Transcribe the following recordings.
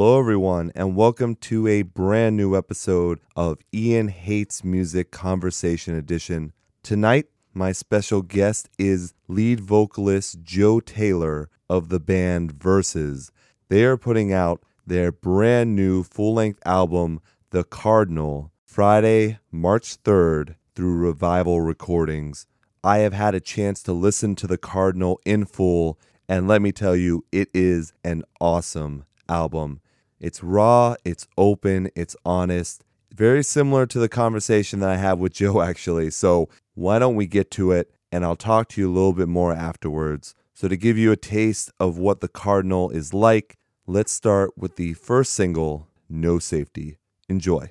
Hello, everyone, and welcome to a brand new episode of Ian Hates Music Conversation Edition. Tonight, my special guest is lead vocalist Joe Taylor of the band Verses. They are putting out their brand new full length album, The Cardinal, Friday, March 3rd through Revival Recordings. I have had a chance to listen to The Cardinal in full, and let me tell you, it is an awesome album. It's raw, it's open, it's honest. Very similar to the conversation that I have with Joe, actually. So, why don't we get to it? And I'll talk to you a little bit more afterwards. So, to give you a taste of what the Cardinal is like, let's start with the first single, No Safety. Enjoy.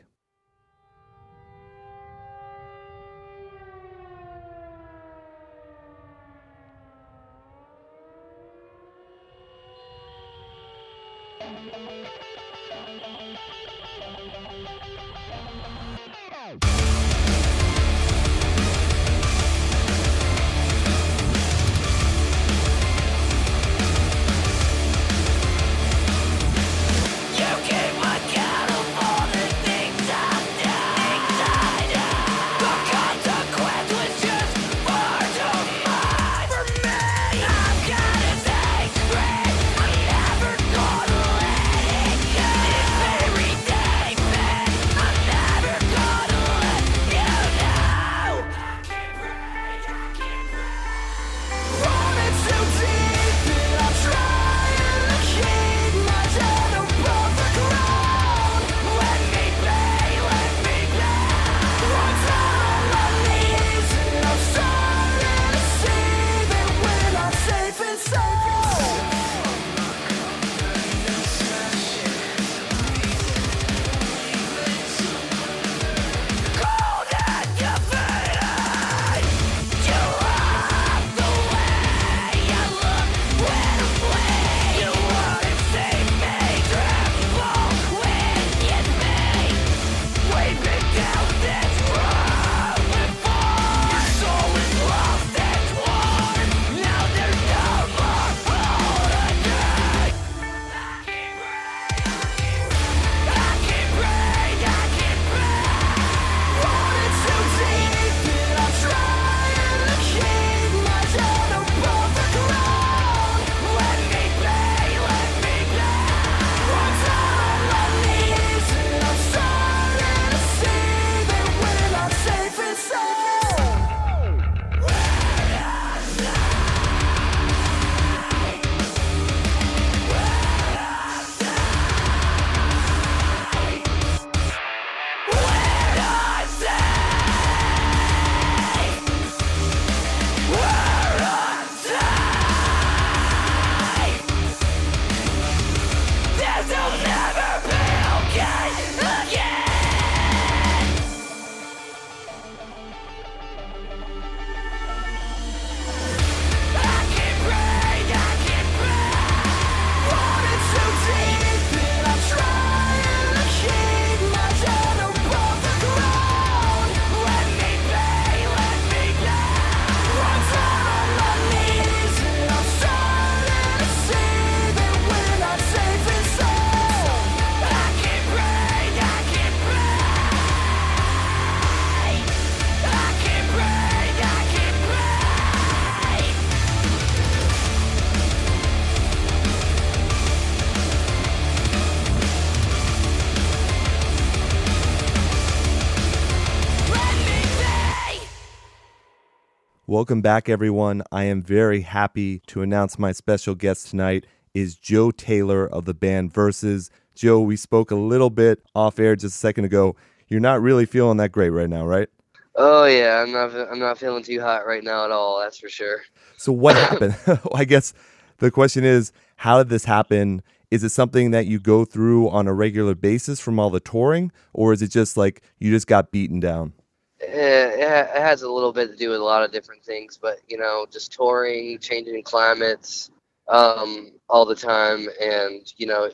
Welcome back, everyone. I am very happy to announce my special guest tonight is Joe Taylor of the band Verses. Joe, we spoke a little bit off air just a second ago. You're not really feeling that great right now, right? Oh yeah, I'm not. I'm not feeling too hot right now at all. That's for sure. So what happened? I guess the question is, how did this happen? Is it something that you go through on a regular basis from all the touring, or is it just like you just got beaten down? It, it has a little bit to do with a lot of different things, but you know, just touring, changing climates um, all the time, and you know,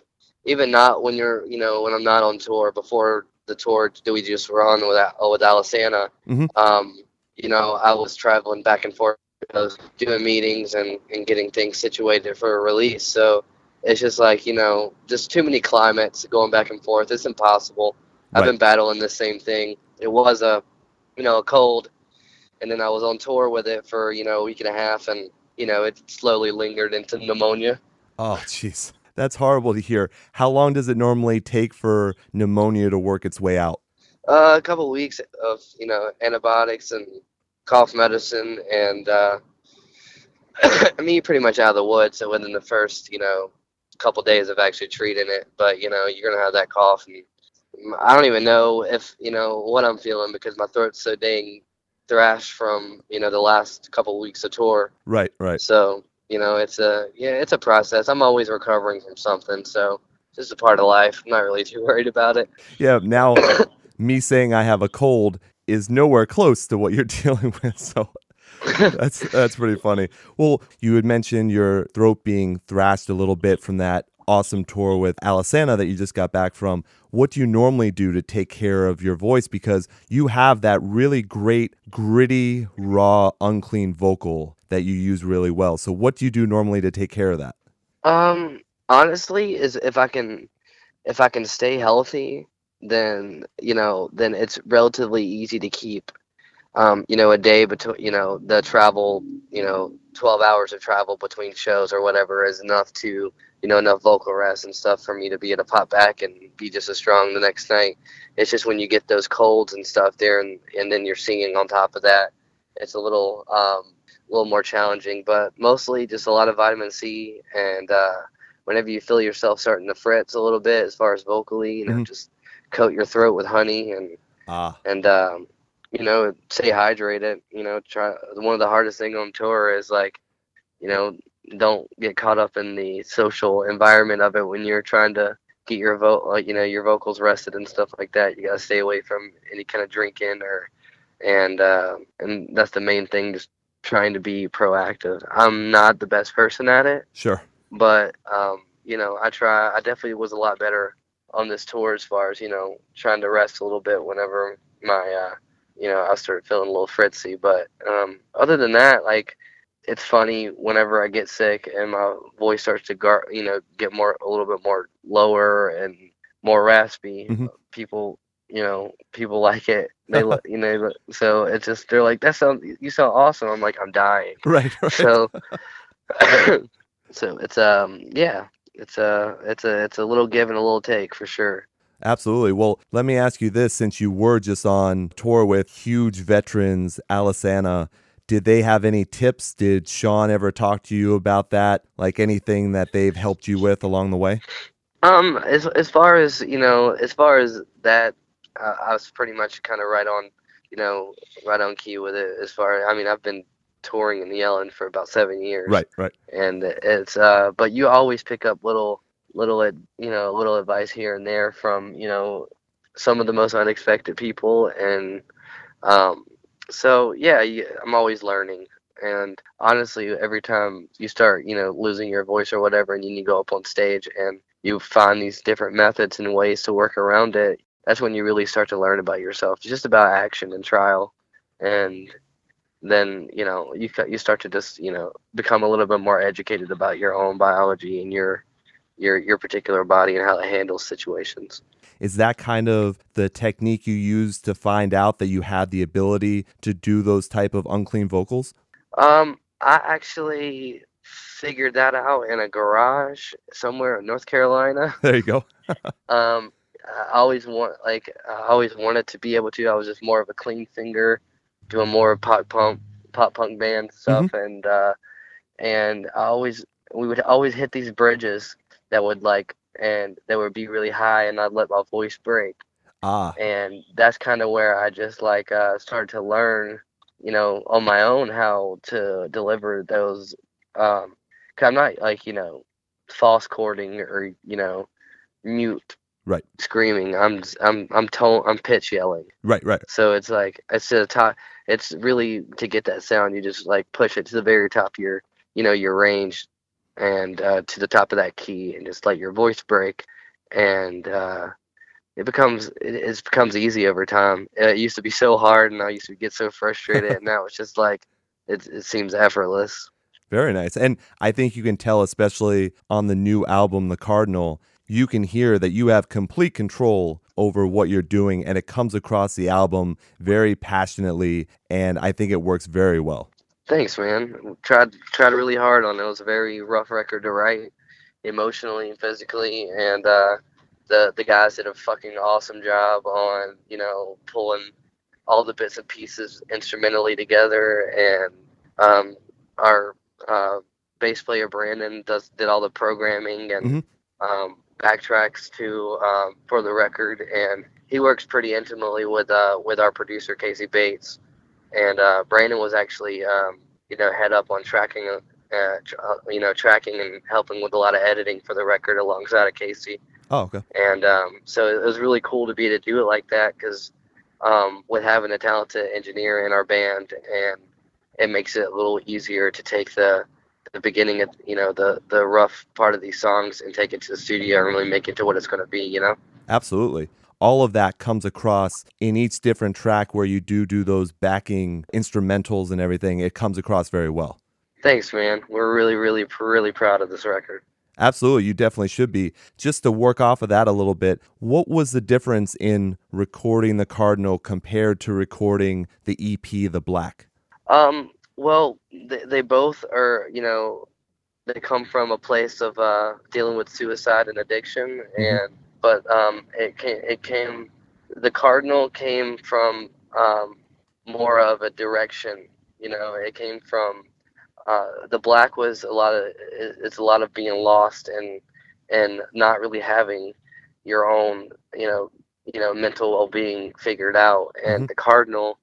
even not when you're, you know, when I'm not on tour. Before the tour that we just were on with with Alesana, mm-hmm. um, you know, I was traveling back and forth, doing meetings and and getting things situated for a release. So it's just like you know, just too many climates going back and forth. It's impossible. I've been battling the same thing. It was a, you know, a cold, and then I was on tour with it for you know a week and a half, and you know it slowly lingered into pneumonia. Oh, jeez. That's horrible to hear. How long does it normally take for pneumonia to work its way out? Uh, a couple weeks of you know antibiotics and cough medicine, and uh, I mean you're pretty much out of the woods. So within the first you know couple days of actually treating it, but you know you're gonna have that cough, and I don't even know if you know what I'm feeling because my throat's so dang thrashed from you know the last couple weeks of tour. Right, right. So you know it's a yeah it's a process. I'm always recovering from something, so it's just a part of life. I'm not really too worried about it. Yeah, now me saying I have a cold is nowhere close to what you're dealing with. So that's that's pretty funny. Well, you had mentioned your throat being thrashed a little bit from that awesome tour with Alesana that you just got back from. What do you normally do to take care of your voice because you have that really great gritty, raw, unclean vocal that you use really well. So what do you do normally to take care of that? Um, honestly, is if I can, if I can stay healthy, then you know, then it's relatively easy to keep. Um, you know, a day between, you know, the travel, you know, 12 hours of travel between shows or whatever is enough to, you know, enough vocal rest and stuff for me to be able to pop back and be just as strong the next night. It's just when you get those colds and stuff there, and and then you're singing on top of that, it's a little um, a little more challenging. But mostly just a lot of vitamin C, and uh, whenever you feel yourself starting to fretz a little bit as far as vocally, you know, Mhm. just coat your throat with honey and Ah, and um, you know, stay hydrated. You know, try one of the hardest thing on tour is like, you know, don't get caught up in the social environment of it when you're trying to get your vote, like you know, your vocals rested and stuff like that. You gotta stay away from any kind of drinking or, and uh, and that's the main thing. Just trying to be proactive. I'm not the best person at it, sure. but um, you know, I try. I definitely was a lot better on this tour as far as you know, trying to rest a little bit whenever my, uh, you know, I started feeling a little fritzy. But um, other than that, like, it's funny whenever I get sick and my voice starts to gar, you know, get more a little bit more lower and more raspy. Mhm. People, you know, people like it. They, you know, so it's just they're like, that sounds, you sound awesome. I'm like, I'm dying Right, right. so so it's um yeah it's a it's a it's a little give and a little take for sure Absolutely. Well, let me ask you this since you were just on tour with huge veterans, Alesana, did they have any tips? Did Sean ever talk to you about that? Like anything that they've helped you with along the way? um as as far as you know as far as that uh, i was pretty much kind of right on you know right on key with it as far i mean i've been touring in yellen for about seven years Right, right. and it's uh but you always pick up little little ad- you know little advice here and there from you know some of the most unexpected people and um so yeah i'm always learning. And honestly every time you start you know losing your voice or whatever and you go up on stage and you find these different methods and ways to work around it that's when you really start to learn about yourself. It's just about action and trial. And then you know you you start to just you know become a little bit more educated about your own biology and your your your particular body and how it handles situations. Is that kind of the technique you use to find out that you had the ability to do those type of unclean vocals? Um, I actually figured that out in a garage somewhere in North Carolina. There you go. Um, I always want like I always wanted to be able to. I was just more of a clean singer, doing more pop punk pop punk band stuff, and uh, and I always we would always hit these bridges that would like and that would be really high, and I'd let my voice break, Ah, and that's kind of where I just like uh, started to learn, you know, on my own how to deliver those. Um, i I'm not like you know false chording or you know mute Right. screaming. I'm I'm I'm tone I'm pitch yelling. right, right. So it's like it's the top. It's really to get that sound. You just like push it to the very top of your you know your range, and uh, to the top of that key, and just let your voice break, and uh, it becomes it, it becomes easy over time. It used to be so hard, and I used to get so frustrated, and now it's just like it it seems effortless. Very nice. And I think you can tell, especially on the new album, The Cardinal, you can hear that you have complete control over what you're doing and it comes across the album very passionately and I think it works very well. Thanks, man. Tried tried really hard on it. It was a very rough record to write, emotionally and physically, and uh, the the guys did a fucking awesome job on you know pulling all the bits and pieces instrumentally together, and um, our uh, bass player Brandon does did all the programming and mm-hmm. um, backtracks to um, for the record, and he works pretty intimately with uh, with our producer Casey Bates, and uh, Brandon was actually um, you know head up on tracking, uh, tr- uh, you know tracking and helping with a lot of editing for the record alongside of Casey. Oh, okay. And um, so it was really cool to be to do it like that because um, with having a talented engineer in our band, and it makes it a little easier to take the the beginning of you know the the rough part of these songs and take it to the studio and really make it to what it's going to be you know absolutely all of that comes across in each different track where you do do those backing instrumentals and everything it comes across very well thanks man we're really really really proud of this record Absolutely, you definitely should be. Just to work off of that a little bit, what was the difference in recording the Cardinal compared to recording the EP, The Black? Um, well, they, they both are, you know, they come from a place of uh, dealing with suicide and addiction, mm-hmm. and but um, it came, it came, the Cardinal came from um, more of a direction. You know, it came from uh, the black was a lot of it's a lot of being lost and and not really having your own you know you know mental well-being figured out and mm-hmm. the cardinal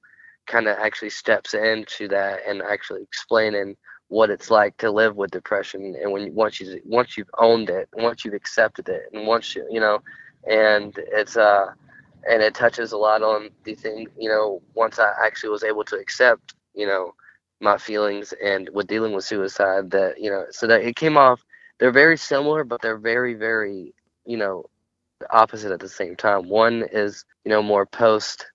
kind of actually steps into that and actually explaining what it's like to live with depression and when once you once you've owned it once you've accepted it and once you you know and it's uh and it touches a lot on the thing you know once i actually was able to accept you know my feelings and with dealing with suicide that you know so that it came off they're very similar but they're very very you know opposite at the same time one is you know more post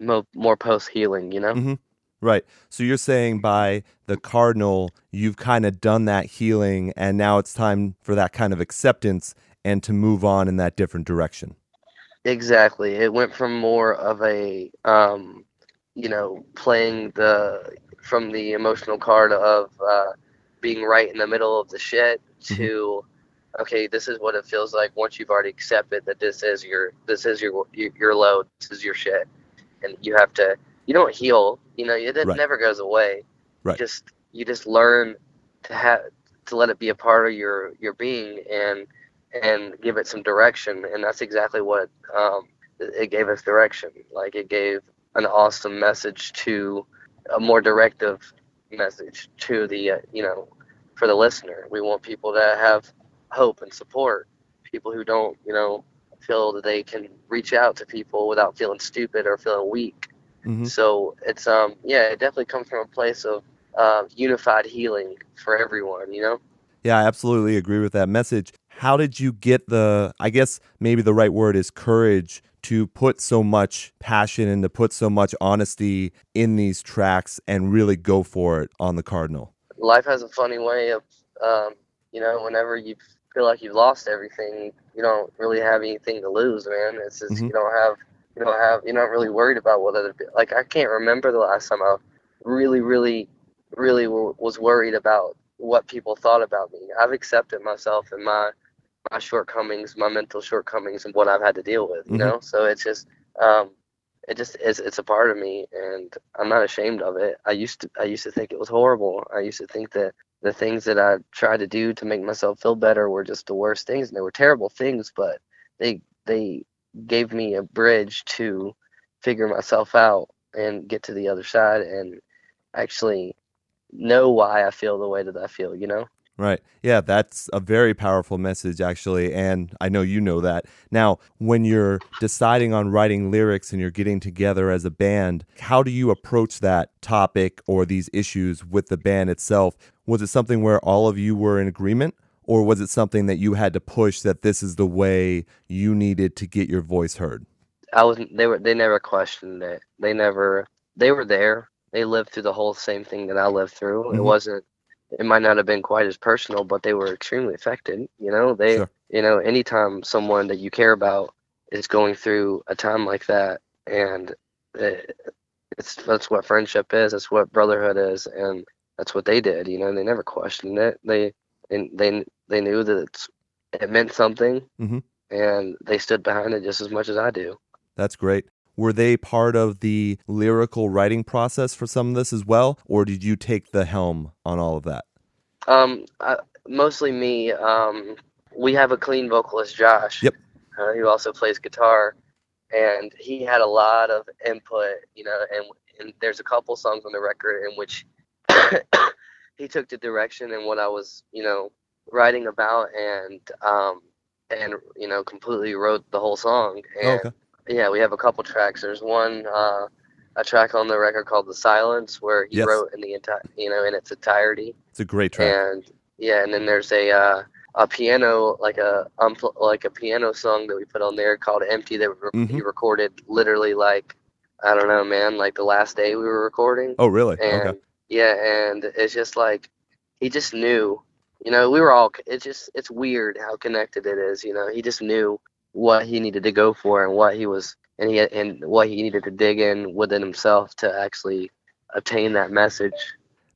more, more post healing, you know? Mm-hmm. Right. So you're saying by the cardinal, you've kind of done that healing, and now it's time for that kind of acceptance and to move on in that different direction. Exactly. It went from more of a, um, you know, playing the from the emotional card of uh, being right in the middle of the shit mm-hmm. to, mm-hmm. okay, this is what it feels like once you've already accepted that this is your this is your your load, this is your shit and you have to you don't heal you know it, right. never goes away right. you just you just learn to have to let it be a part of your your being and and give it some direction and that's exactly what um, it gave us direction like it gave an awesome message to a more directive message to the uh, you know for the listener we want people to have hope and support people who don't you know feel that they can reach out to people without feeling stupid or feeling weak. Mm-hmm. So it's um yeah, it definitely comes from a place of uh, unified healing for everyone. You know. Yeah, I absolutely agree with that message. How did you get the? I guess maybe the right word is courage to put so much passion and to put so much honesty in these tracks and really go for it on the Cardinal. Life has a funny way of, um, you know, whenever you feel like you've lost everything, you don't really have anything to lose, man. It's just mm-hmm. you don't have you don't have you're not really worried about what other like I can't remember the last time I really really really w- was worried about what people thought about me. I've accepted myself and my my shortcomings, my mental shortcomings, and what I've had to deal with. You mm-hmm. know, so it's just um, it just is it's a part of me, and I'm not ashamed of it. I used to I used to think it was horrible. I used to think that the things that I tried to do to make myself feel better were just the worst things, and they were terrible things, but they they gave me a bridge to figure myself out and get to the other side and actually know why I feel the way that I feel, you know? Right. Yeah, that's a very powerful message, actually. And I know you know that. Now, when you're deciding on writing lyrics and you're getting together as a band, how do you approach that topic or these issues with the band itself? Was it something where all of you were in agreement? Or was it something that you had to push that this is the way you needed to get your voice heard? I was they were they never questioned it. They never they were there. They lived through the whole same thing that I lived through. Mm-hmm. It wasn't it might not have been quite as personal, but they were extremely affected. You know, they, Sure. you know, anytime someone that you care about is going through a time like that, and it, it's that's what friendship is. That's what brotherhood is, and that's what they did. You know, they never questioned it. They and they they knew that it's, it meant something, Mhm. and they stood behind it just as much as I do. That's great. Were they part of the lyrical writing process for some of this as well, or did you take the helm on all of that? Um, I, mostly me. Um, we have a clean vocalist, Josh. Yep. Uh, who also plays guitar, and he had a lot of input. You know, and and there's a couple songs on the record in which he took the direction and what I was, you know, writing about, and um, and you know, completely wrote the whole song. Oh, And okay. yeah, we have a couple tracks. There's one. Uh, a track on the record called "The Silence," where he Yes. wrote in the entire, you know, in its entirety It's a great track. and yeah, and then there's a uh, a piano like a unpl- like a piano song that we put on there called "Empty" that re- he Mhm. recorded literally like I don't know, man, like the last day we were recording, Oh, really? and Okay. yeah, and it's just like he just knew, you know, we were all. It's just it's weird how connected it is, you know. He just knew what he needed to go for and what he was and he and what he needed to dig in within himself to actually obtain that message.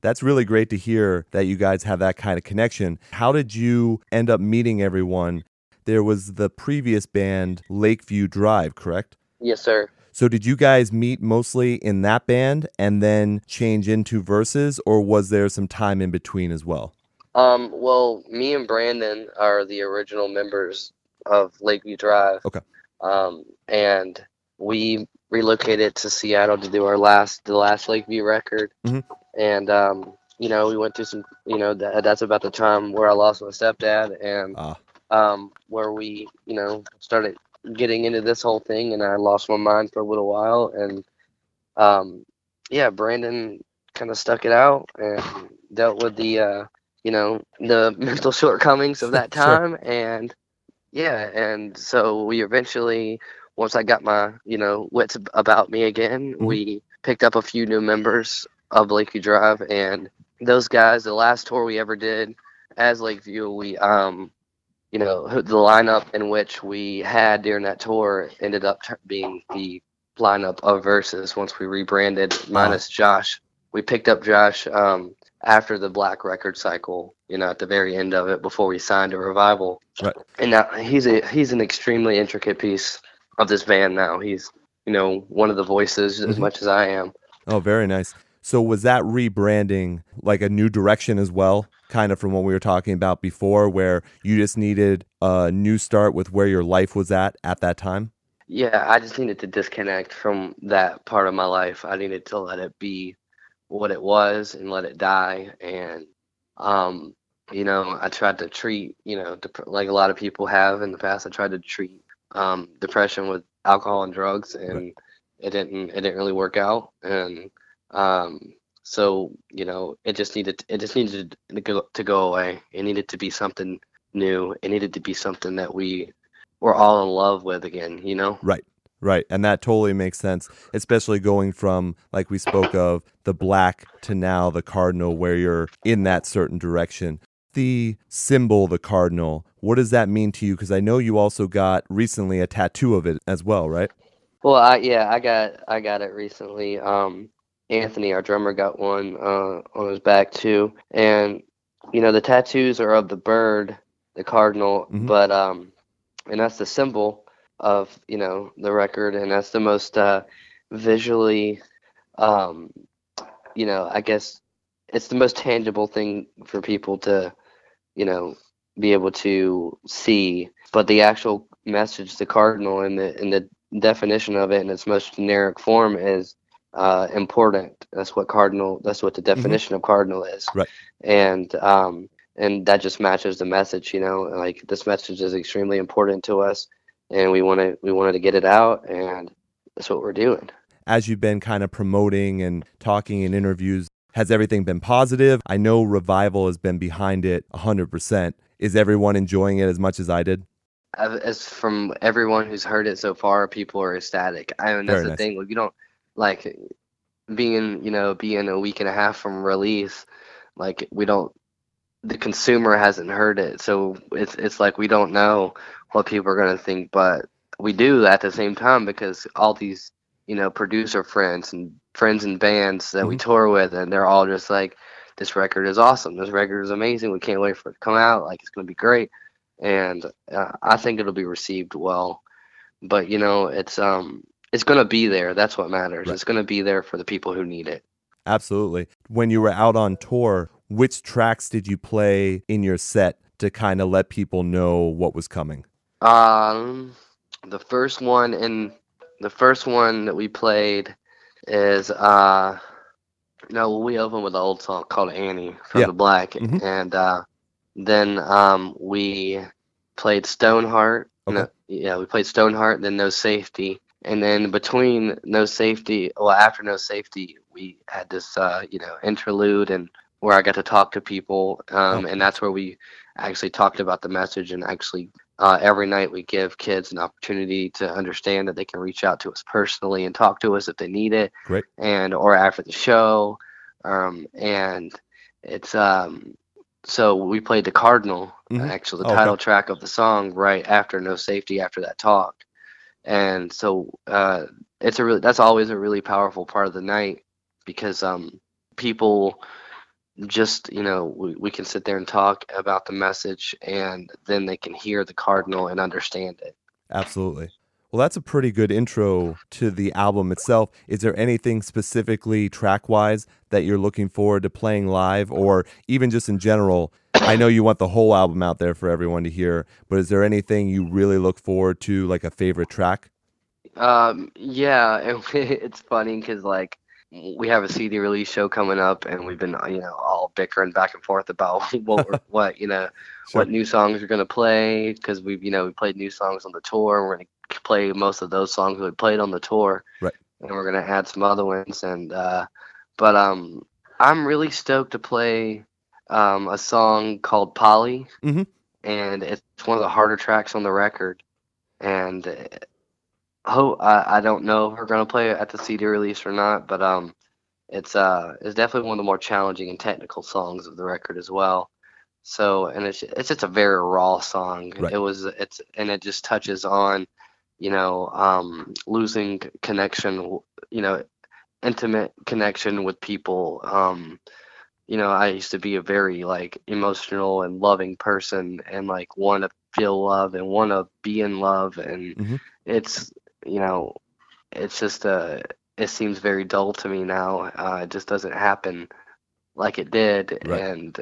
That's really great to hear that you guys have that kind of connection. How did you end up meeting everyone? There was the previous band, Lakeview Drive, correct? Yes, sir. So did you guys meet mostly in that band and then change into verses, or was there some time in between as well? Um, well, me and Brandon are the original members of Lakeview Drive. Okay. Um, and we relocated to Seattle to do our last, the last Lakeview record. Mhm. And, um, you know, we went through some, you know, that, that's about the time where I lost my stepdad and, Ah, um, where we, you know, started getting into this whole thing and I lost my mind for a little while. And, um, yeah, Brandon kind of stuck it out and dealt with the, uh, you know, the mental shortcomings of that Sure. time. And yeah, and so we eventually, once I got my, you know, wits about me again, Mhm. we picked up a few new members of Lakeview Drive. And those guys, the last tour we ever did as Lakeview, we, um, you know, the lineup in which we had during that tour ended up being the lineup of verses once we rebranded, minus Josh. We picked up Josh um, after the Black record cycle, you know, at the very end of it before we signed a revival. Right. And now he's a he's an extremely intricate piece of this band now. He's you know one of the voices as Mhm. much as I am. oh, very nice. So was that rebranding like a new direction as well? Kind of from what we were talking about before, where you just needed a new start with where your life was at at that time? Yeah, I just needed to disconnect from that part of my life. I needed to let it be what it was and let it die. And, um, you know, I tried to treat, you know, dep- like a lot of people have in the past. I tried to treat um, depression with alcohol and drugs, and it didn't. It didn't really work out. And um, so, you know, it just needed. It just needed to go to go away. It needed to be something new. It needed to be something that we were all in love with again. You know. Right. Right. And that totally makes sense, especially going from, like we spoke of, the black to now the cardinal, where you're in that certain direction. The symbol, the cardinal, what does that mean to you? Because I know you also got recently a tattoo of it as well, right? Well, I yeah, I got I got it recently. Um, Anthony, our drummer, got one uh, on his back too, and you know the tattoos are of the bird, the cardinal, Mhm. but um, and that's the symbol of you know the record, and that's the most uh, visually, um, you know, I guess it's the most tangible thing for people to, you know, be able to see. But the actual message, the cardinal, and the and the definition of it in its most generic form is uh, important. That's what cardinal. That's what the definition of cardinal is. Right. And um, and that just matches the message. You know, like this message is extremely important to us, and we want to we wanted to get it out, and that's what we're doing. As you've been kind of promoting and talking in interviews, has everything been positive? I know Revival has been behind it 100%. Is everyone enjoying it as much as I did? As- As from everyone who's heard it so far, people are ecstatic. I mean, that's Very the nice. thing. Like, you don't like being, you know, being a week and a half from release. Like, we don't the consumer hasn't heard it, so it's it's like we don't know what people are gonna think, but we do at the same time because all these you know producer friends and friends and bands that we Mhm. tour with, and they're all just like, "This record is awesome. This record is amazing. We can't wait for it to come out. Like it's gonna be great." And uh, I think it'll be received well. But you know, it's um, it's gonna be there. That's what matters. Right. It's gonna be there for the people who need it. Absolutely. When you were out on tour, which tracks did you play in your set to kind of let people know what was coming? Um, the first one in the first one that we played is uh, no, we opened with an old song called Annie from Yeah. the Black, Mhm. and uh, then um, we played Stoneheart. Okay. No, yeah, we played Stoneheart, then No Safety, and then between No Safety, well, after No Safety, we had this uh, you know interlude and where I got to talk to people, um, Oh. and that's where we actually talked about the message and actually uh, every night we give kids an opportunity to understand that they can reach out to us personally and talk to us if they need it Great. and or after the show um, and it's um, so we played the cardinal Mhm. actually the Okay. title track of the song right after no safety after that talk and so uh, it's a really that's always a really powerful part of the night because um, people just you know we, we can sit there and talk about the message and then they can hear the cardinal and understand it Absolutely. Well, that's a pretty good intro to the album itself. Is there anything specifically track wise that you're looking forward to playing live or even just in general? I know you want the whole album out there for everyone to hear, but is there anything you really look forward to, like a favorite track? um, yeah it's funny because like we have a cd release show coming up and we've been you know all bickering back and forth about what we're, what you know what new songs we're going to play because we've you know we played new songs on the tour and we're going to play most of those songs we played on the tour Right. and we're going to add some other ones and uh but um i'm really stoked to play um a song called polly Mhm. and it's one of the harder tracks on the record and oh i, I don't know if we're going to play it at the cd release or not but um it's uh it's definitely one of the more challenging and technical songs of the record as well so and it's it's just a very raw song Right. it was it's and it just touches on you know um losing connection you know intimate connection with people um you know i used to be a very like emotional and loving person and like want to feel love and want to be in love and Mhm. it's you know it's just uh it seems very dull to me now. Uh it just doesn't happen like it did. Right. and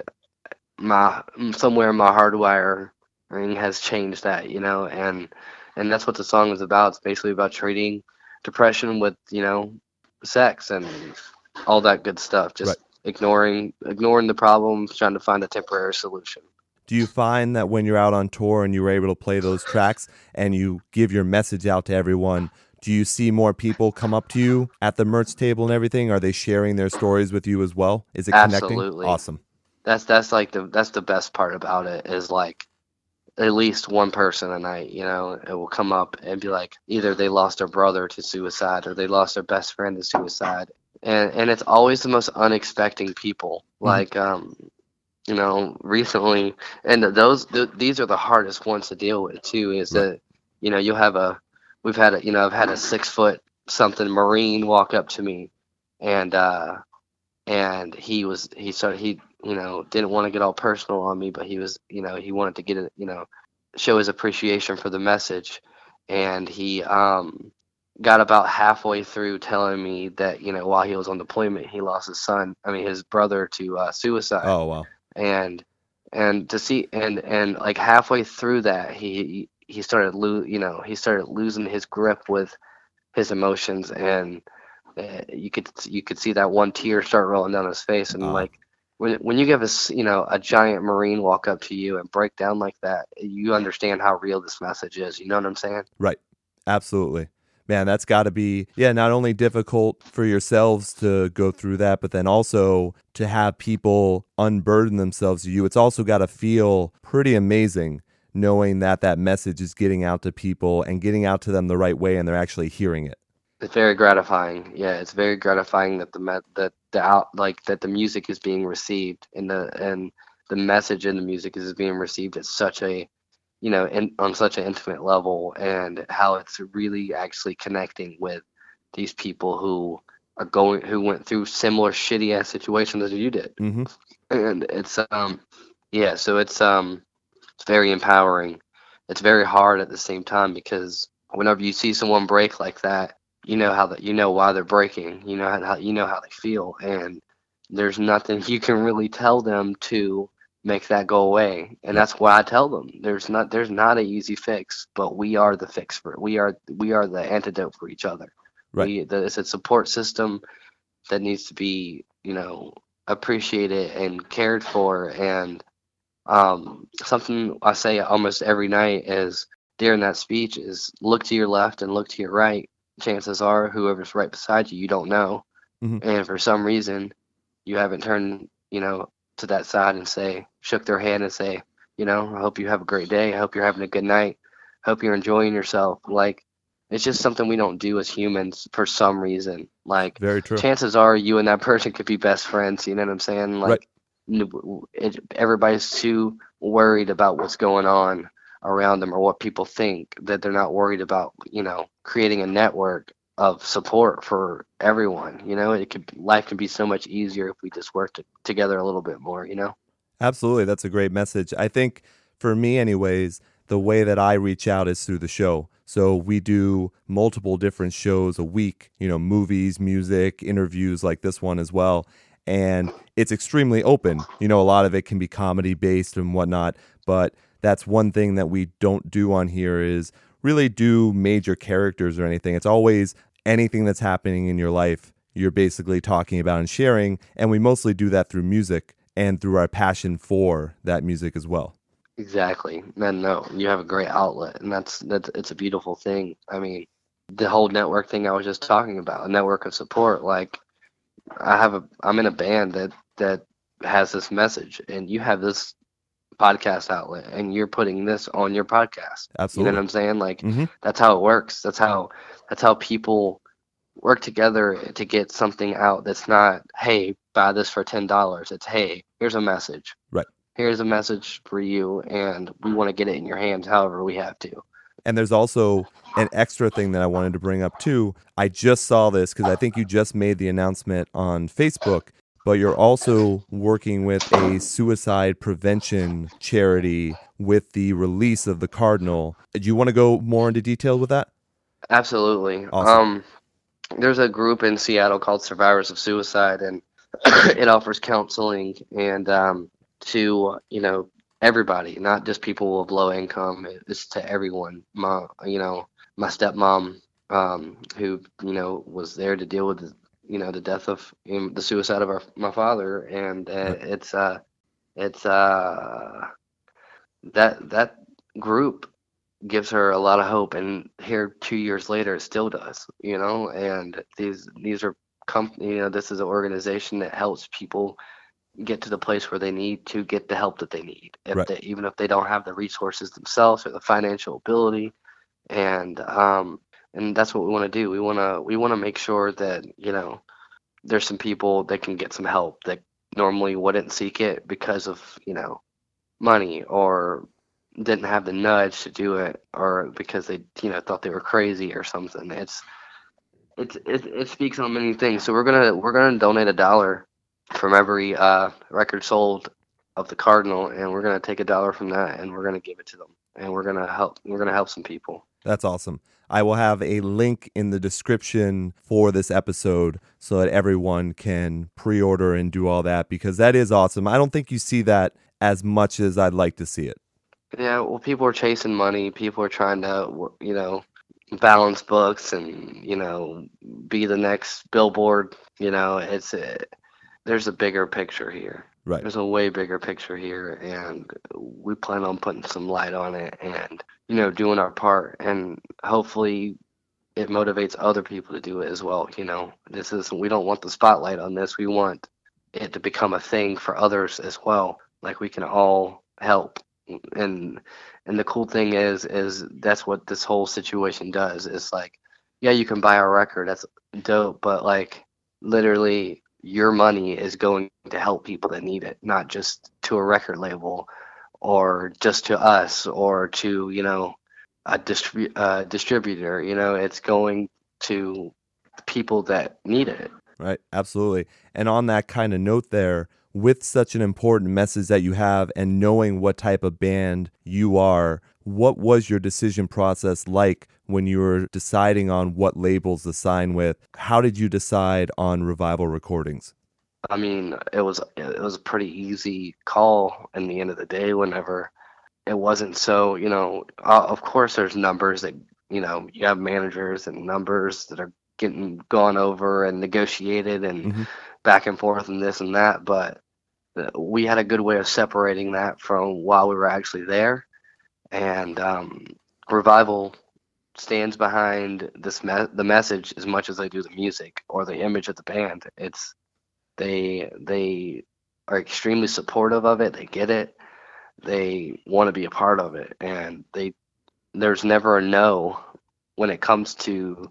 my somewhere in my hardwiring has changed that you know and and that's what the song is about. It's basically about treating depression with you know sex and all that good stuff. Just Right. ignoring ignoring the problems trying to find a temporary solution Do you find that when you're out on tour and you were able to play those tracks and you give your message out to everyone, do you see more people come up to you at the merch table and everything? Are they sharing their stories with you as well? Is it connecting? Absolutely. Awesome. that's that's like the that's the best part about it is like at least one person a night you know it will come up and be like either they lost their brother to suicide or they lost their best friend to suicide and and it's always the most unexpected people Mhm. like um you know recently. And those th- these are the hardest ones to deal with too is that you know you'll have a we've had a you know i've had a six foot something marine walk up to me and uh and he was he started he you know didn't want to get all personal on me but he was you know he wanted to get it you know show his appreciation for the message. And he um got about halfway through telling me that you know while he was on deployment he lost his son i mean his brother to uh, suicide. Oh, wow. And and to see and and like halfway through that he he started lo- you know he started losing his grip with his emotions and uh, you could you could see that one tear start rolling down his face and Ah. like when when you give us you know a giant marine walk up to you and break down like that you understand how real this message is you know what i'm saying Right. Absolutely. Man, that's got to be, yeah, not only difficult for yourselves to go through that, but then also to have people unburden themselves to you. It's also got to feel pretty amazing knowing that that message is getting out to people and getting out to them the right way and they're actually hearing it. It's very gratifying. Yeah, it's very gratifying that the met that the out like that the music is being received and the and the message in the music is being received at such a you know in, on such an intimate level and how it's really actually connecting with these people who are going who went through similar shitty ass situations as you did. Hmm and it's um yeah so it's um it's very empowering. It's very hard at the same time because whenever you see someone break like that you know how that you know why they're breaking you know how, how you know how they feel. And there's nothing you can really tell them to make that go away. And that's why i tell them there's not there's not an easy fix but we are the fix for it. We are we are the antidote for each other. Right. we, the, it's a support system that needs to be you know appreciated and cared for. And um, something i say almost every night is during that speech is look to your left and look to your right. Chances are whoever's right beside you you don't know. Mhm. and for some reason you haven't turned you know to that side and say shook their hand and say you know i hope you have a great day. I hope you're having a good night. Hope you're enjoying yourself. Like it's just something we don't do as humans for some reason. Like Very true. chances are you and that person could be best friends. You know what i'm saying? Like n- it, everybody's too worried about what's going on around them or what people think that they're not worried about you know creating a network of support for everyone you know it could life can be so much easier if we just work t- together a little bit more you know Absolutely. That's a great message. I think for me, anyways, the way that I reach out is through the show. So we do multiple different shows a week, you know, movies, music, interviews like this one as well. And it's extremely open. You know, a lot of it can be comedy based and whatnot, but that's one thing that we don't do on here is really do major characters or anything. It's always anything that's happening in your life you're basically talking about and sharing. And we mostly do that through music and through our passion for that music as well. Exactly. And no, you have a great outlet, and that's that's it's a beautiful thing. I mean, the whole network thing I was just talking about, a network of support. Like, I have a, I'm in a band that that has this message, and you have this podcast outlet, and you're putting this on your podcast. Absolutely. You know what I'm saying? Like, Mhm. that's how it works. That's how that's how people work together to get something out. That's not, hey, buy this for ten dollars. It's, hey, here's a message. Right. Here's a message for you, and we want to get it in your hands, however we have to. And there's also an extra thing that I wanted to bring up too. I just saw this because I think you just made the announcement on Facebook, but you're also working with a suicide prevention charity with the release of the Cardinal. Do you want to go more into detail with that? Absolutely. Awesome. Um, there's a group in Seattle called Survivors of Suicide, and it offers counseling and um, to you know everybody, not just people of low income. It's to everyone. My you know my stepmom, um, who you know was there to deal with the, you know the death of um, the suicide of our my father, and uh, it's uh it's uh that that group gives her a lot of hope. And here two years later it still does you know? And these these are com- you know this is an organization that helps people get to the place where they need to get the help that they need. If Right. they, even if they don't have the resources themselves or the financial ability. And um and that's what we want to do. We want to we want to make sure that you know there's some people that can get some help that normally wouldn't seek it because of you know money or didn't have the nudge to do it or because they you know thought they were crazy or something. It's it's it, it speaks on many things. So we're gonna we're gonna donate a dollar from every uh record sold of the cardinal and we're gonna take a dollar from that and we're gonna give it to them and we're gonna help we're gonna help some people That's awesome. I will have a link in the description for this episode so that everyone can pre order and do all that because that is awesome. I don't think you see that as much as I'd like to see it. Yeah, well, people are chasing money. People are trying to, you know, balance books and, you know, be the next billboard. You know, it's a, there's a bigger picture here. Right. There's a way bigger picture here, and we plan on putting some light on it and, you know, doing our part. And hopefully it motivates other people to do it as well. You know, this is, we don't want the spotlight on this. We want it to become a thing for others as well. Like we can all help and and the cool thing is is that's what this whole situation does it's like yeah you can buy a record that's dope but like literally your money is going to help people that need it, not just to a record label or just to us or to, you know, a distrib- uh, distributor. You know, it's going to people that need it. Right, absolutely. And on that kind of note, there, with such an important message that you have and knowing what type of band you are, what was your decision process like when you were deciding on what labels to sign with? How did you decide on Revival Recordings? I mean, it was it was a pretty easy call in the end of the day. Whenever it wasn't so, you know, uh, of course there's numbers that you know you have managers and numbers that are getting gone over and negotiated and mm-hmm. back and forth and this and that, but we had a good way of separating that from while we were actually there. And um, Revival stands behind this me- the message as much as they do the music or the image of the band. It's they they are extremely supportive of it. They get it. They want to be a part of it, and they there's never a no when it comes to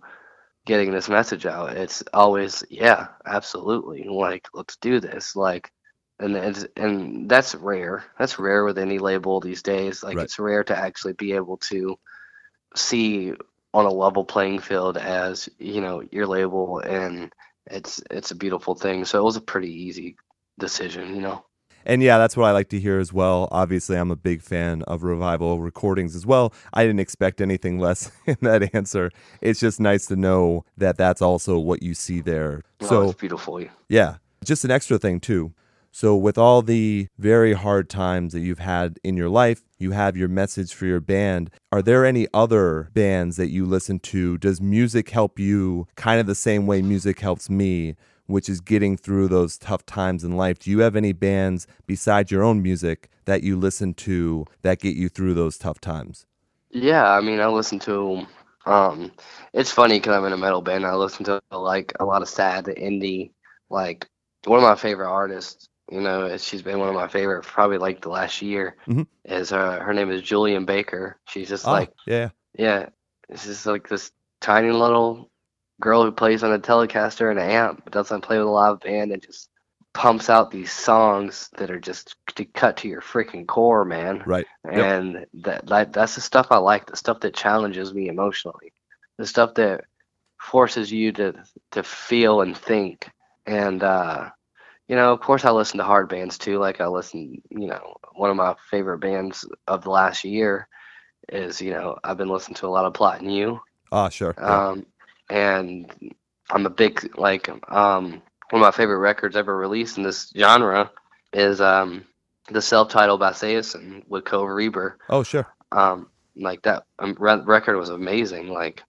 getting this message out. It's always yeah, absolutely. Like let's do this. Like and it's, and that's rare. That's rare with any label these days. Like right. it's rare to actually be able to see on a level playing field as you know your label, and it's it's a beautiful thing. So it was a pretty easy decision, you know. And yeah, that's what I like to hear as well. Obviously, I'm a big fan of revival recordings as well. I didn't expect anything less in that answer. It's just nice to know that that's also what you see there. Oh, so it's beautiful. Yeah, just an extra thing too. So, with all the very hard times that you've had in your life, you have your message for your band. Are there any other bands that you listen to? Does music help you kind of the same way music helps me, which is getting through those tough times in life? Do you have any bands besides your own music that you listen to that get you through those tough times? Yeah, I mean, I listen to. Um, it's funny because I'm in a metal band. I listen to like a lot of sad indie. Like one of my favorite artists you know, she's been one of my favorite probably like the last year. Mm-hmm. Is uh, her name is Julien Baker. She's just oh, like yeah, yeah. It's just like this tiny little girl who plays on a Telecaster and an amp, but doesn't play with a live band and just pumps out these songs that are just to cut to your freaking core, man. Right. And yep. that, that that's the stuff I like. The stuff that challenges me emotionally. The stuff that forces you to to feel and think. And uh, you know, of course, I listen to hard bands too. Like I listen, you know, one of my favorite bands of the last year is, you know, I've been listening to a lot of Plot in You. Ah, sure. Um, and I'm a big like um one of my favorite records ever released in this genre is um the self-titled by Saosin with Cove Reber. Oh, sure. Um, like that um, record was amazing. Like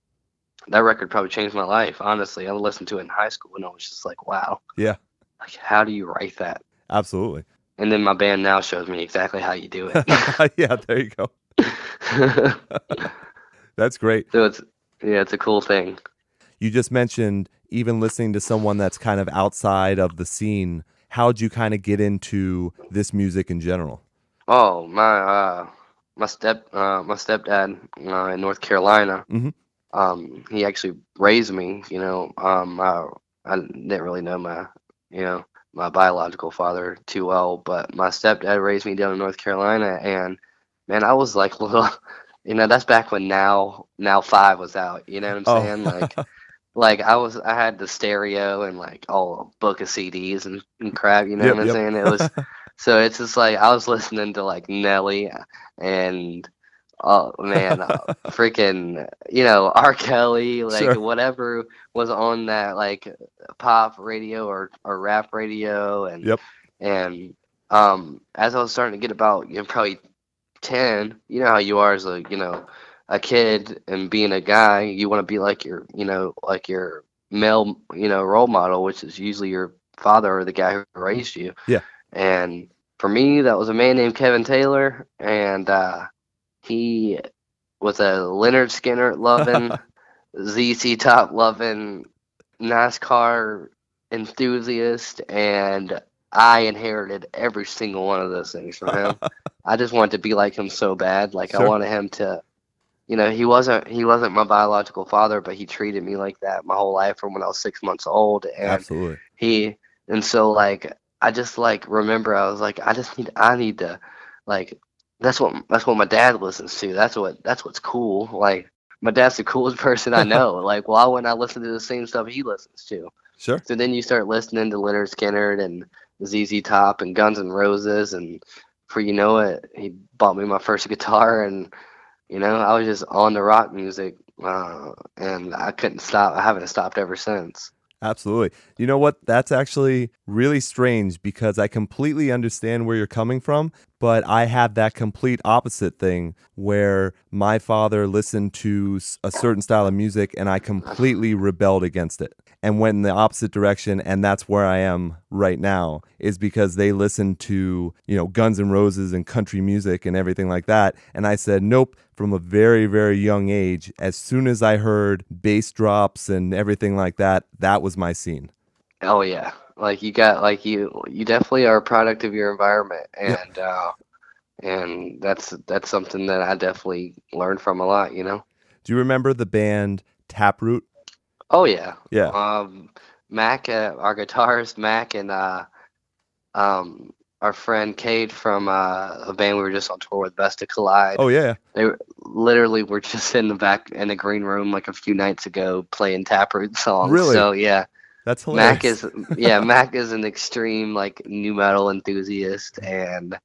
that record probably changed my life. Honestly, I listened to it in high school and I was just like, wow. Yeah. Like, how do you write that? Absolutely. And then my band now shows me exactly how you do it. yeah, there you go. that's great. So it's yeah, it's a cool thing. You just mentioned even listening to someone that's kind of outside of the scene. How'd you kind of get into this music in general? Oh, my uh, my step uh, my stepdad uh, in North Carolina. Mm-hmm. Um, he actually raised me. You know, um, I, I didn't really know my you know, my biological father too well, but my stepdad raised me down in North Carolina, and man, I was like little, you know, that's back when now now five was out. You know what I'm oh. saying? Like, like I was, I had the stereo and like all book of CDs and, and crap. You know yep, what I'm yep. saying? It was. so it's just like I was listening to like Nelly and oh man, uh, freaking, you know, R. Kelly, like sure. whatever was on that like pop radio or, or rap radio, and yep. and um, as I was starting to get about you know probably ten, you know how you are as a you know a kid and being a guy, you want to be like your you know like your male you know role model, which is usually your father or the guy who raised you. Yeah. And for me, that was a man named Kevin Taylor, and uh, he was a Lynyrd Skynyrd loving, ZZ Top loving, NASCAR enthusiast, and I inherited every single one of those things from him. I just wanted to be like him so bad. Like sure. I wanted him to, you know, he wasn't he wasn't my biological father, but he treated me like that my whole life from when I was six months old. And Absolutely. He and so like I just like remember I was like I just need I need to like that's what that's what my dad listens to. That's what that's what's cool. Like my dad's the coolest person I know. like why wouldn't I listen to the same stuff he listens to? Sure. So then you start listening to Lynyrd Skynyrd and ZZ Top and Guns N' Roses, and for you know it, he bought me my first guitar, and you know I was just on the rock music, uh, and I couldn't stop. I haven't stopped ever since. Absolutely. You know what? That's actually really strange because I completely understand where you're coming from, but I had that complete opposite thing where my father listened to a certain style of music and I completely rebelled against it and went in the opposite direction and that's where I am right now is because they listened to, you know, Guns N' Roses and country music and everything like that and I said, "Nope, from a very very young age, as soon as I heard bass drops and everything like that, that was my scene." Oh yeah, like you got like you you definitely are a product of your environment, and yeah. uh, and that's that's something that I definitely learned from a lot. You know. Do you remember the band Taproot? Oh yeah. Yeah. Um, Mac, uh, our guitarist Mac, and uh, um, our friend Cade from uh, a band we were just on tour with, Vesta Collide. Oh yeah. They were, literally were just in the back in the green room like a few nights ago playing Taproot songs. Really? So yeah. That's hilarious. Mac is yeah, Mac is an extreme like nu metal enthusiast and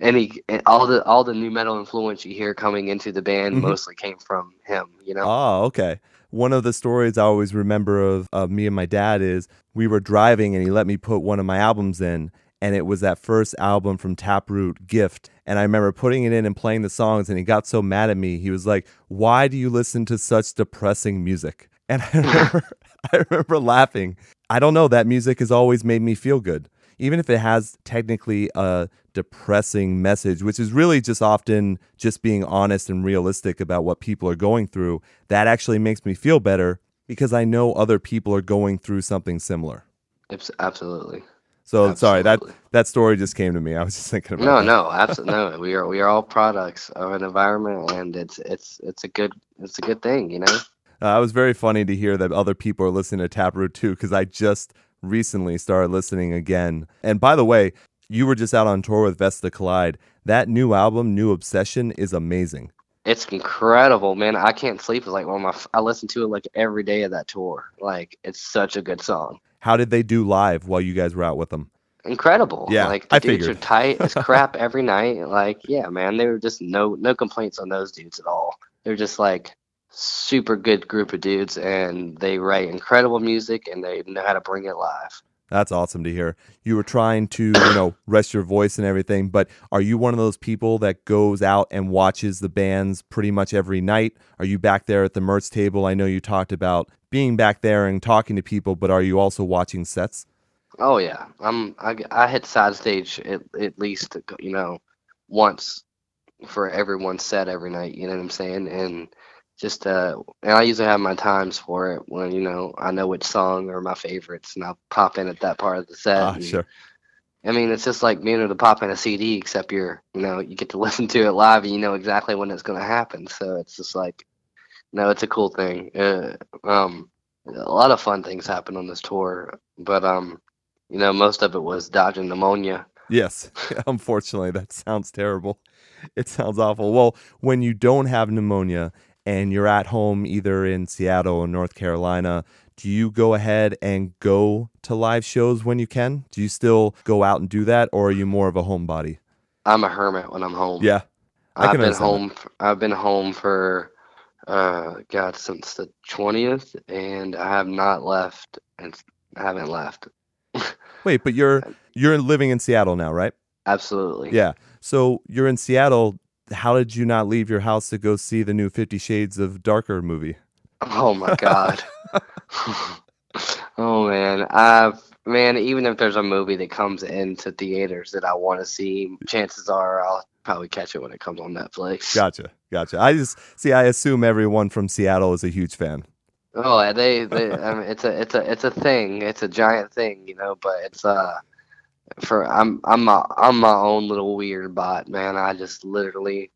any all the all the nu metal influence you hear coming into the band mm-hmm. mostly came from him, you know. Oh, okay. One of the stories I always remember of, of me and my dad is we were driving and he let me put one of my albums in and it was that first album from Taproot, Gift. And I remember putting it in and playing the songs, and he got so mad at me. He was like, "Why do you listen to such depressing music?" And I remember, I remember laughing. I don't know. That music has always made me feel good, even if it has technically a depressing message, which is really just often just being honest and realistic about what people are going through. That actually makes me feel better because I know other people are going through something similar. Absolutely. So absolutely. sorry that that story just came to me. I was just thinking about. No, that. no, absolutely no. We are we are all products of an environment, and it's it's it's a good it's a good thing, you know. Uh, it was very funny to hear that other people are listening to Taproot too, because I just recently started listening again. And by the way, you were just out on tour with Vesta Collide. That new album, New Obsession, is amazing. It's incredible, man. I can't sleep. It's like one of my. I listen to it like every day of that tour. Like it's such a good song. How did they do live while you guys were out with them? Incredible. Yeah, like the I dudes figured. are tight as crap every night. Like yeah, man, they were just no no complaints on those dudes at all. They're just like super good group of dudes and they write incredible music and they know how to bring it live. That's awesome to hear. You were trying to, you know, rest your voice and everything, but are you one of those people that goes out and watches the bands pretty much every night? Are you back there at the merch table? I know you talked about being back there and talking to people, but are you also watching sets? Oh yeah, I'm. I, I hit side stage at, at least you know once for every one set every night. You know what I'm saying? And just uh and I usually have my times for it when you know I know which song are my favorites and I'll pop in at that part of the set. Ah, and, sure. I mean, it's just like being able to pop in a CD, except you're you know you get to listen to it live and you know exactly when it's going to happen. So it's just like, no, it's a cool thing. Uh, um, a lot of fun things happen on this tour, but um, you know, most of it was dodging pneumonia. Yes, unfortunately, that sounds terrible. It sounds awful. Well, when you don't have pneumonia and you're at home either in Seattle or North Carolina, do you go ahead and go to live shows when you can? Do you still go out and do that, or are you more of a homebody? I'm a hermit when I'm home. Yeah, I I've been home. I've been home for uh, God since the twentieth, and I have not left, and haven't left. Wait, but you're you're living in Seattle now, right? Absolutely. Yeah. So you're in Seattle. How did you not leave your house to go see the new Fifty Shades of Darker movie? Oh my God. oh man, I've man. Even if there's a movie that comes into theaters that I want to see, chances are I'll probably catch it when it comes on Netflix. Gotcha, gotcha. I just see. I assume everyone from Seattle is a huge fan. Oh, they, they. I mean, it's a, it's a, it's a thing. It's a giant thing, you know. But it's uh, for I'm, I'm my, I'm my own little weird bot, man. I just literally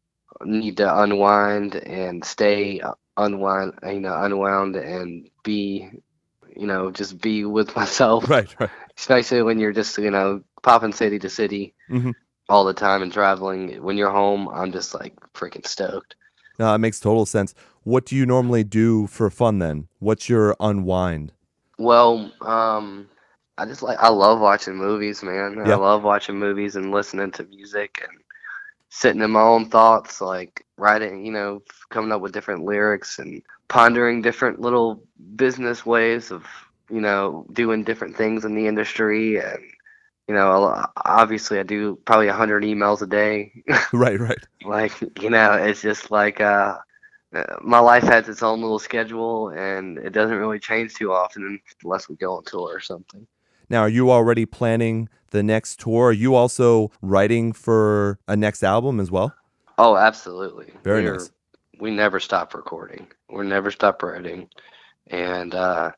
need to unwind and stay unwind, you know, unwound and be you know, just be with myself. Right, right. Especially when you're just, you know, popping city to city Mhm. all the time and traveling. When you're home, I'm just like freaking stoked. No, that makes total sense. What do you normally do for fun then? What's your unwind? Well, um, I just like I love watching movies, man. Yeah. I love watching movies and listening to music and sitting in my own thoughts, like writing, you know, coming up with different lyrics and pondering different little business ways of, you know, doing different things in the industry and you know, obviously I do probably a 100 emails a day. right, right. like, you know, it's just like uh, my life has its own little schedule and it doesn't really change too often unless we go on tour or something. Now, are you already planning the next tour? Are you also writing for a next album as well? Oh, absolutely. Very We're- nice. We never stop recording. We never stop writing. And uh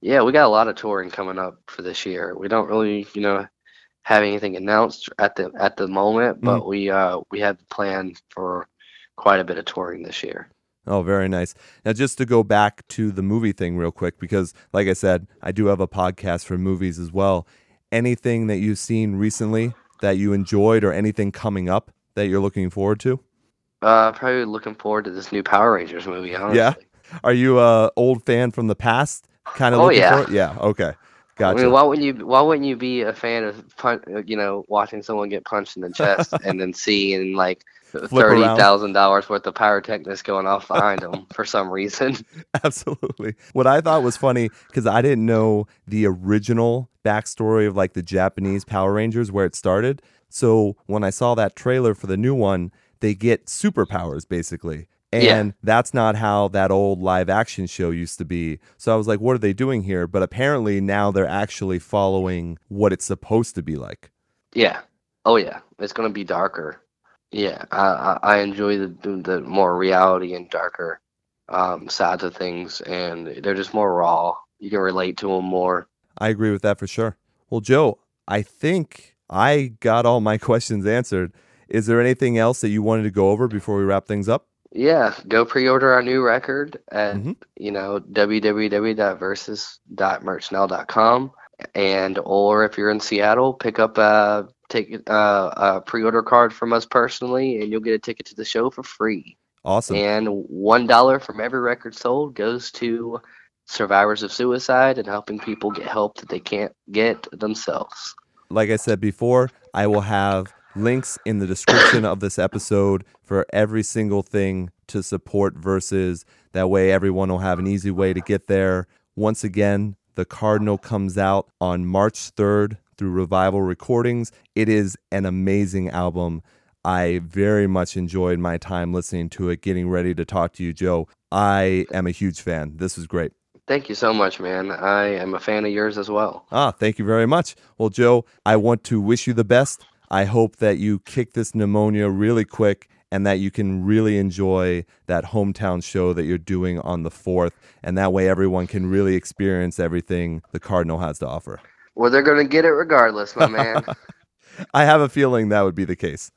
yeah, we got a lot of touring coming up for this year. We don't really, you know, have anything announced at the at the moment, but we uh we have planned for quite a bit of touring this year. Oh, very nice. Now, just to go back to the movie thing real quick, because like I said, I do have a podcast for movies as well. Anything that you've seen recently that you enjoyed or anything coming up that you're looking forward to? Uh probably looking forward to this new Power Rangers movie, honestly. Yeah? Are you a old fan from the past? Kind of Oh, looking yeah. for it? Yeah, okay. I Gotcha. mean, why wouldn't you? Why wouldn't you be a fan of, you know, watching someone get punched in the chest and then seeing like thirty thousand dollars worth of pyrotechnics going off behind them for some reason? Absolutely. What I thought was funny because I didn't know the original backstory of like the Japanese Power Rangers where it started. So when I saw that trailer for the new one, they get superpowers basically. And Yeah. that's not how that old live action show used to be. So I was like, what are they doing here? But apparently now they're actually following what it's supposed to be like. Yeah. Oh yeah. It's gonna be darker. Yeah. I I, I enjoy the the more reality and darker um, sides of things, and they're just more raw. You can relate to them more. I agree with that for sure. Well, Joe, I think I got all my questions answered. Is there anything else that you wanted to go over before we wrap things up? Yeah, go pre-order our new record at Mhm. you know www.versus.merchnow.com and or if you're in Seattle, pick up a take uh, a pre-order card from us personally, and you'll get a ticket to the show for free. Awesome. And one dollar from every record sold goes to survivors of suicide and helping people get help that they can't get themselves. like I said before, I will have links in the description of this episode for every single thing to support Versus. That way, everyone will have an easy way to get there. Once again, The Cardinal comes out on March 3rd through Revival Recordings. It is an amazing album. I very much enjoyed my time listening to it, getting ready to talk to you, Joe. I am a huge fan. This was great. Thank you so much, man. I am a fan of yours as well. Ah, thank you very much. Well, Joe, I want to wish you the best. I hope that you kick this pneumonia really quick and that you can really enjoy that hometown show that you're doing on the 4th. And that way everyone can really experience everything the Cardinal has to offer. Well, they're gonna get it regardless, my man. I have a feeling that would be the case.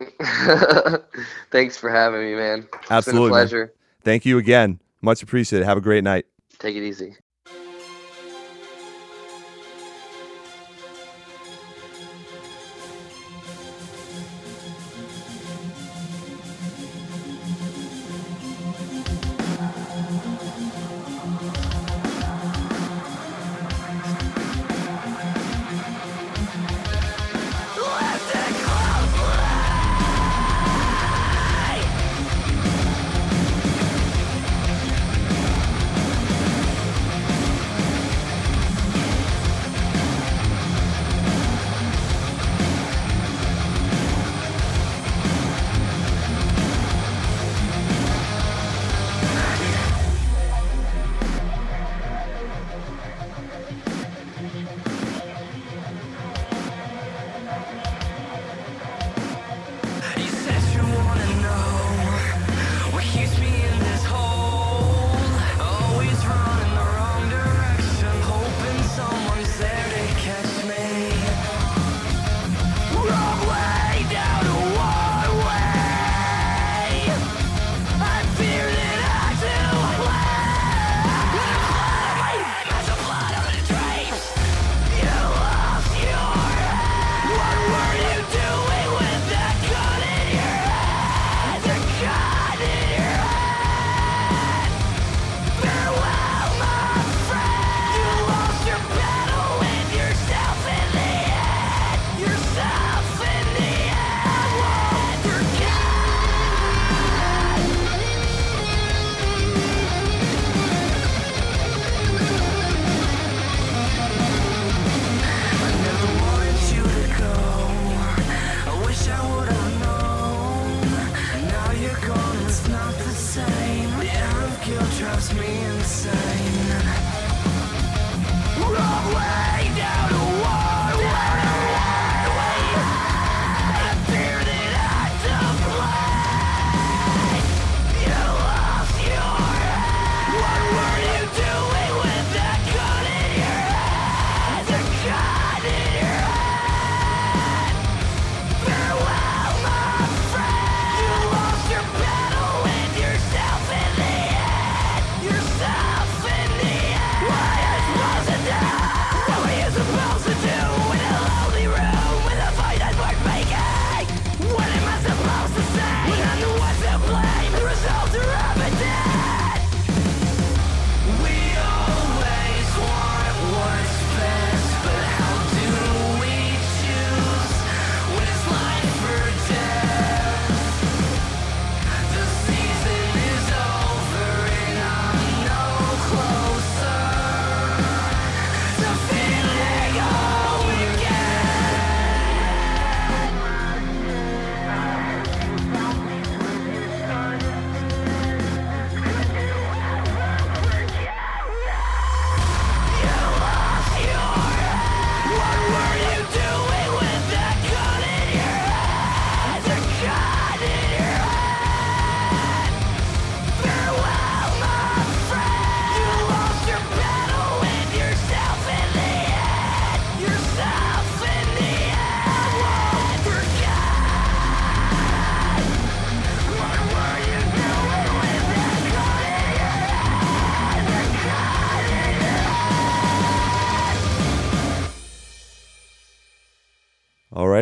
Thanks for having me, man. It's Absolutely, been a man. pleasure. Thank you again. Much appreciated. Have a great night. Take it easy.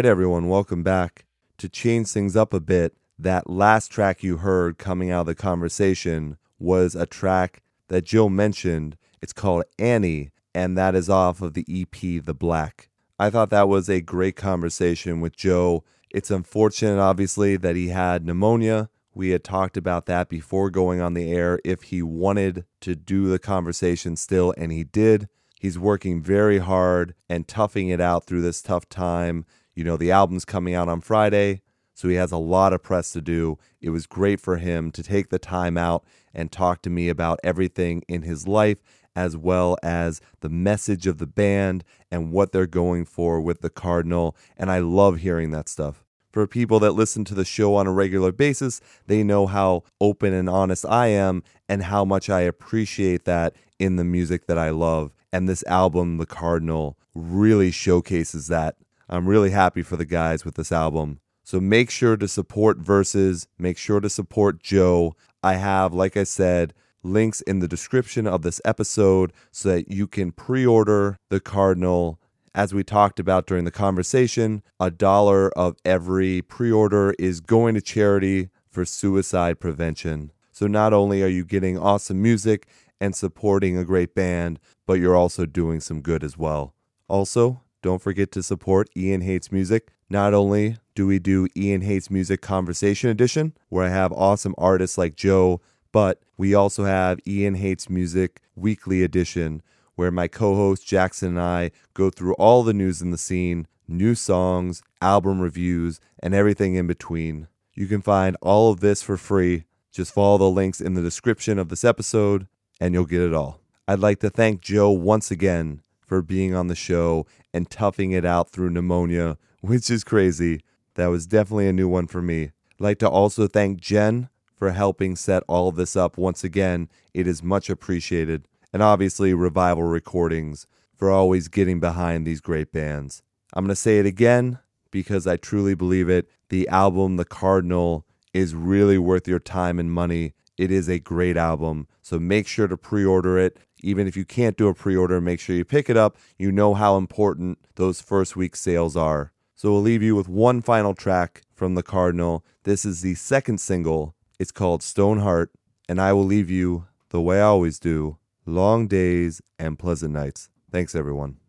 Right, everyone, welcome back. To change things up a bit, that last track you heard coming out of the conversation was a track that Jill mentioned. It's called Annie, and that is off of the EP The Black. I thought that was a great conversation with Joe. It's unfortunate, obviously, that he had pneumonia. We had talked about that before going on the air if he wanted to do the conversation still, and he did. He's working very hard and toughing it out through this tough time. You know, the album's coming out on Friday, so he has a lot of press to do. It was great for him to take the time out and talk to me about everything in his life, as well as the message of the band and what they're going for with the Cardinal. And I love hearing that stuff. For people that listen to the show on a regular basis, they know how open and honest I am and how much I appreciate that in the music that I love. And this album, The Cardinal, really showcases that. I'm really happy for the guys with this album. So make sure to support Verses. Make sure to support Joe. I have, like I said, links in the description of this episode so that you can pre order The Cardinal. As we talked about during the conversation, a dollar of every pre order is going to charity for suicide prevention. So not only are you getting awesome music and supporting a great band, but you're also doing some good as well. Also, don't forget to support Ian Hates Music. Not only do we do Ian Hates Music Conversation Edition, where I have awesome artists like Joe, but we also have Ian Hates Music Weekly Edition, where my co host Jackson and I go through all the news in the scene, new songs, album reviews, and everything in between. You can find all of this for free. Just follow the links in the description of this episode, and you'll get it all. I'd like to thank Joe once again for being on the show and toughing it out through pneumonia, which is crazy. That was definitely a new one for me. I'd like to also thank Jen for helping set all of this up once again. It is much appreciated. And obviously, Revival Recordings for always getting behind these great bands. I'm going to say it again because I truly believe it. The album, The Cardinal, is really worth your time and money. It is a great album. So make sure to pre order it. Even if you can't do a pre order, make sure you pick it up. You know how important those first week sales are. So we'll leave you with one final track from The Cardinal. This is the second single. It's called Stoneheart. And I will leave you the way I always do long days and pleasant nights. Thanks, everyone.